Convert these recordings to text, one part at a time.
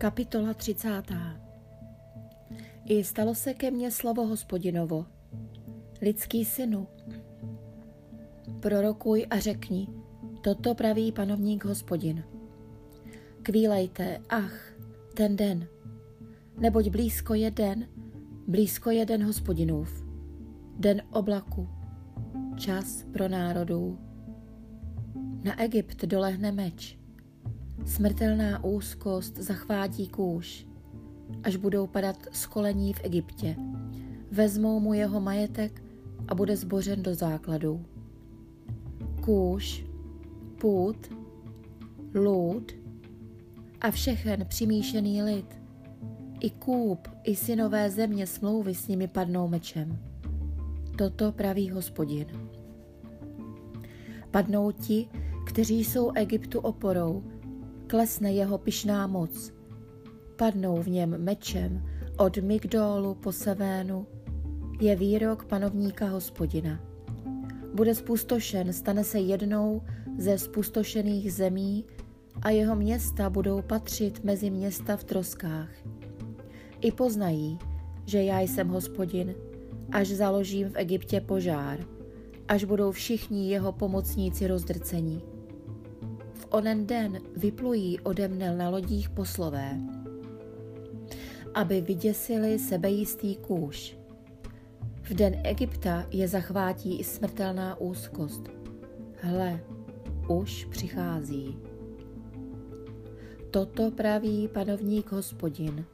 Kapitola 30. I stalo se ke mně slovo hospodinovo. Lidský synu, prorokuj a řekni, toto praví panovník hospodin. Kvílejte, ach, ten den, neboť blízko je den, blízko je den hospodinův, den oblaku, čas pro národů. Na Egypt dolehne meč, smrtelná úzkost zachvátí kůž, až budou padat z kolení v Egyptě. Vezmou mu jeho majetek a bude zbořen do základů. Kůž, půd, lůd a všechen přimíšený lid, i kůp, i synové země smlouvy s nimi padnou mečem. Toto praví hospodin. Padnou ti, kteří jsou Egyptu oporou, klesne jeho pyšná moc. Padnou v něm mečem od Migdolu po Sevénu. Je výrok panovníka hospodina. Bude spustošen, stane se jednou ze spustošených zemí a jeho města budou patřit mezi města v troskách. I poznají, že já jsem hospodin, až založím v Egyptě požár, až budou všichni jeho pomocníci rozdrcení onen den vyplují ode mne na lodích poslové, aby vyděsili sebejistý kůž. V den Egypta je zachvátí i smrtelná úzkost. Hle, už přichází. Toto praví panovník hospodin.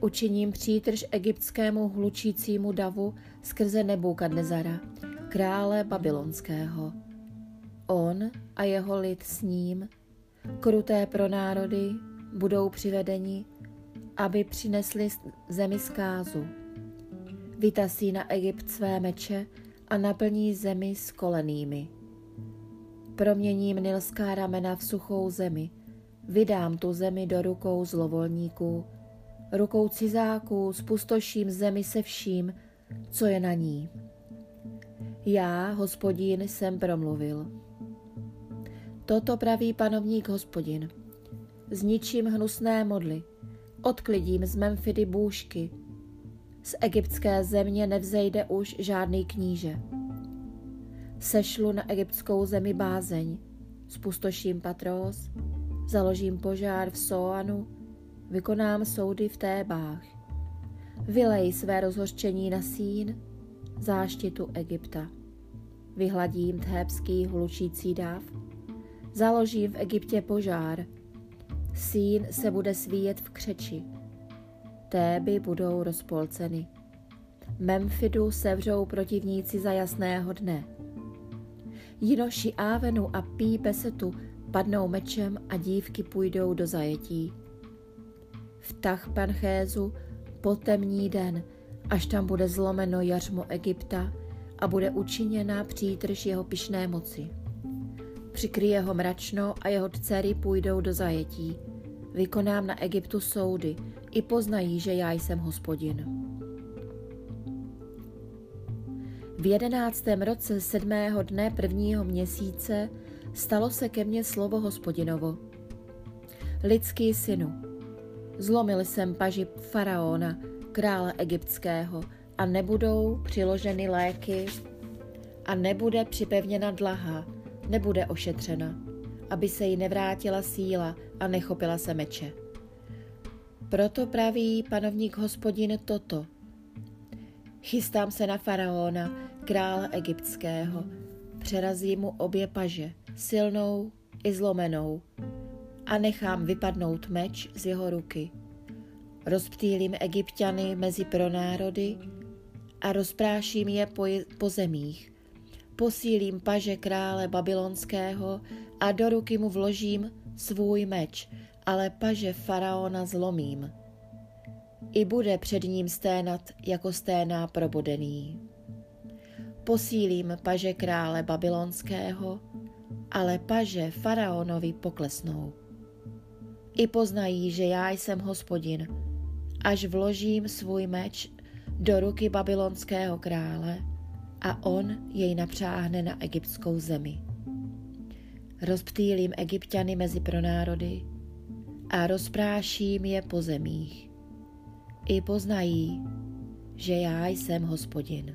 Učiním přítrž egyptskému hlučícímu davu skrze Nebukadnezara, krále babylonského On a jeho lid s ním, kruté pro národy, budou přivedeni, aby přinesli zemi zkázu. Vytasí na Egypt své meče a naplní zemi s kolenými. Proměním nilská ramena v suchou zemi, vydám tu zemi do rukou zlovolníků, rukou cizáků spustoším zemi se vším, co je na ní. Já, hospodín, jsem promluvil. Toto praví panovník hospodin. Zničím hnusné modly, odklidím z Memfidy bůžky. Z egyptské země nevzejde už žádný kníže. Sešlu na egyptskou zemi bázeň, spustoším Patros, založím požár v Soanu, vykonám soudy v Tébách. Vylej své rozhořčení na sín, záštitu Egypta. Vyhladím thébský hlučící dáv, Založím v Egyptě požár. Sín se bude svíjet v křeči. Téby budou rozpolceny. Memfidu sevřou protivníci za jasného dne. Jinoši Ávenu a Pí Besetu padnou mečem a dívky půjdou do zajetí. Vtah Panchézu potemní den, až tam bude zlomeno jařmo Egypta a bude učiněna přítrž jeho pišné moci. Přikryje ho mračno a jeho dcery půjdou do zajetí. Vykonám na Egyptu soudy, i poznají, že já jsem hospodin. V jedenáctém roce sedmého dne prvního měsíce stalo se ke mně slovo hospodinovo. Lidský synu, zlomil jsem paži faraona, krále egyptského, a nebudou přiloženy léky a nebude připevněna dlaha, nebude ošetřena, aby se jí nevrátila síla a nechopila se meče. Proto praví panovník hospodin toto. Chystám se na faraona, krále egyptského, přerazím mu obě paže, silnou i zlomenou, a nechám vypadnout meč z jeho ruky. Rozptýlím egyptiany mezi pronárody a rozpráším je po, po zemích, posílím paže krále babylonského a do ruky mu vložím svůj meč, ale paže faraona zlomím. I bude před ním sténat jako sténá probodený. Posílím paže krále babylonského, ale paže faraonovi poklesnou. I poznají, že já jsem hospodin, až vložím svůj meč do ruky babylonského krále a on jej napřáhne na egyptskou zemi. Rozptýlím egyptiany mezi pronárody a rozpráším je po zemích. I poznají, že já jsem hospodin.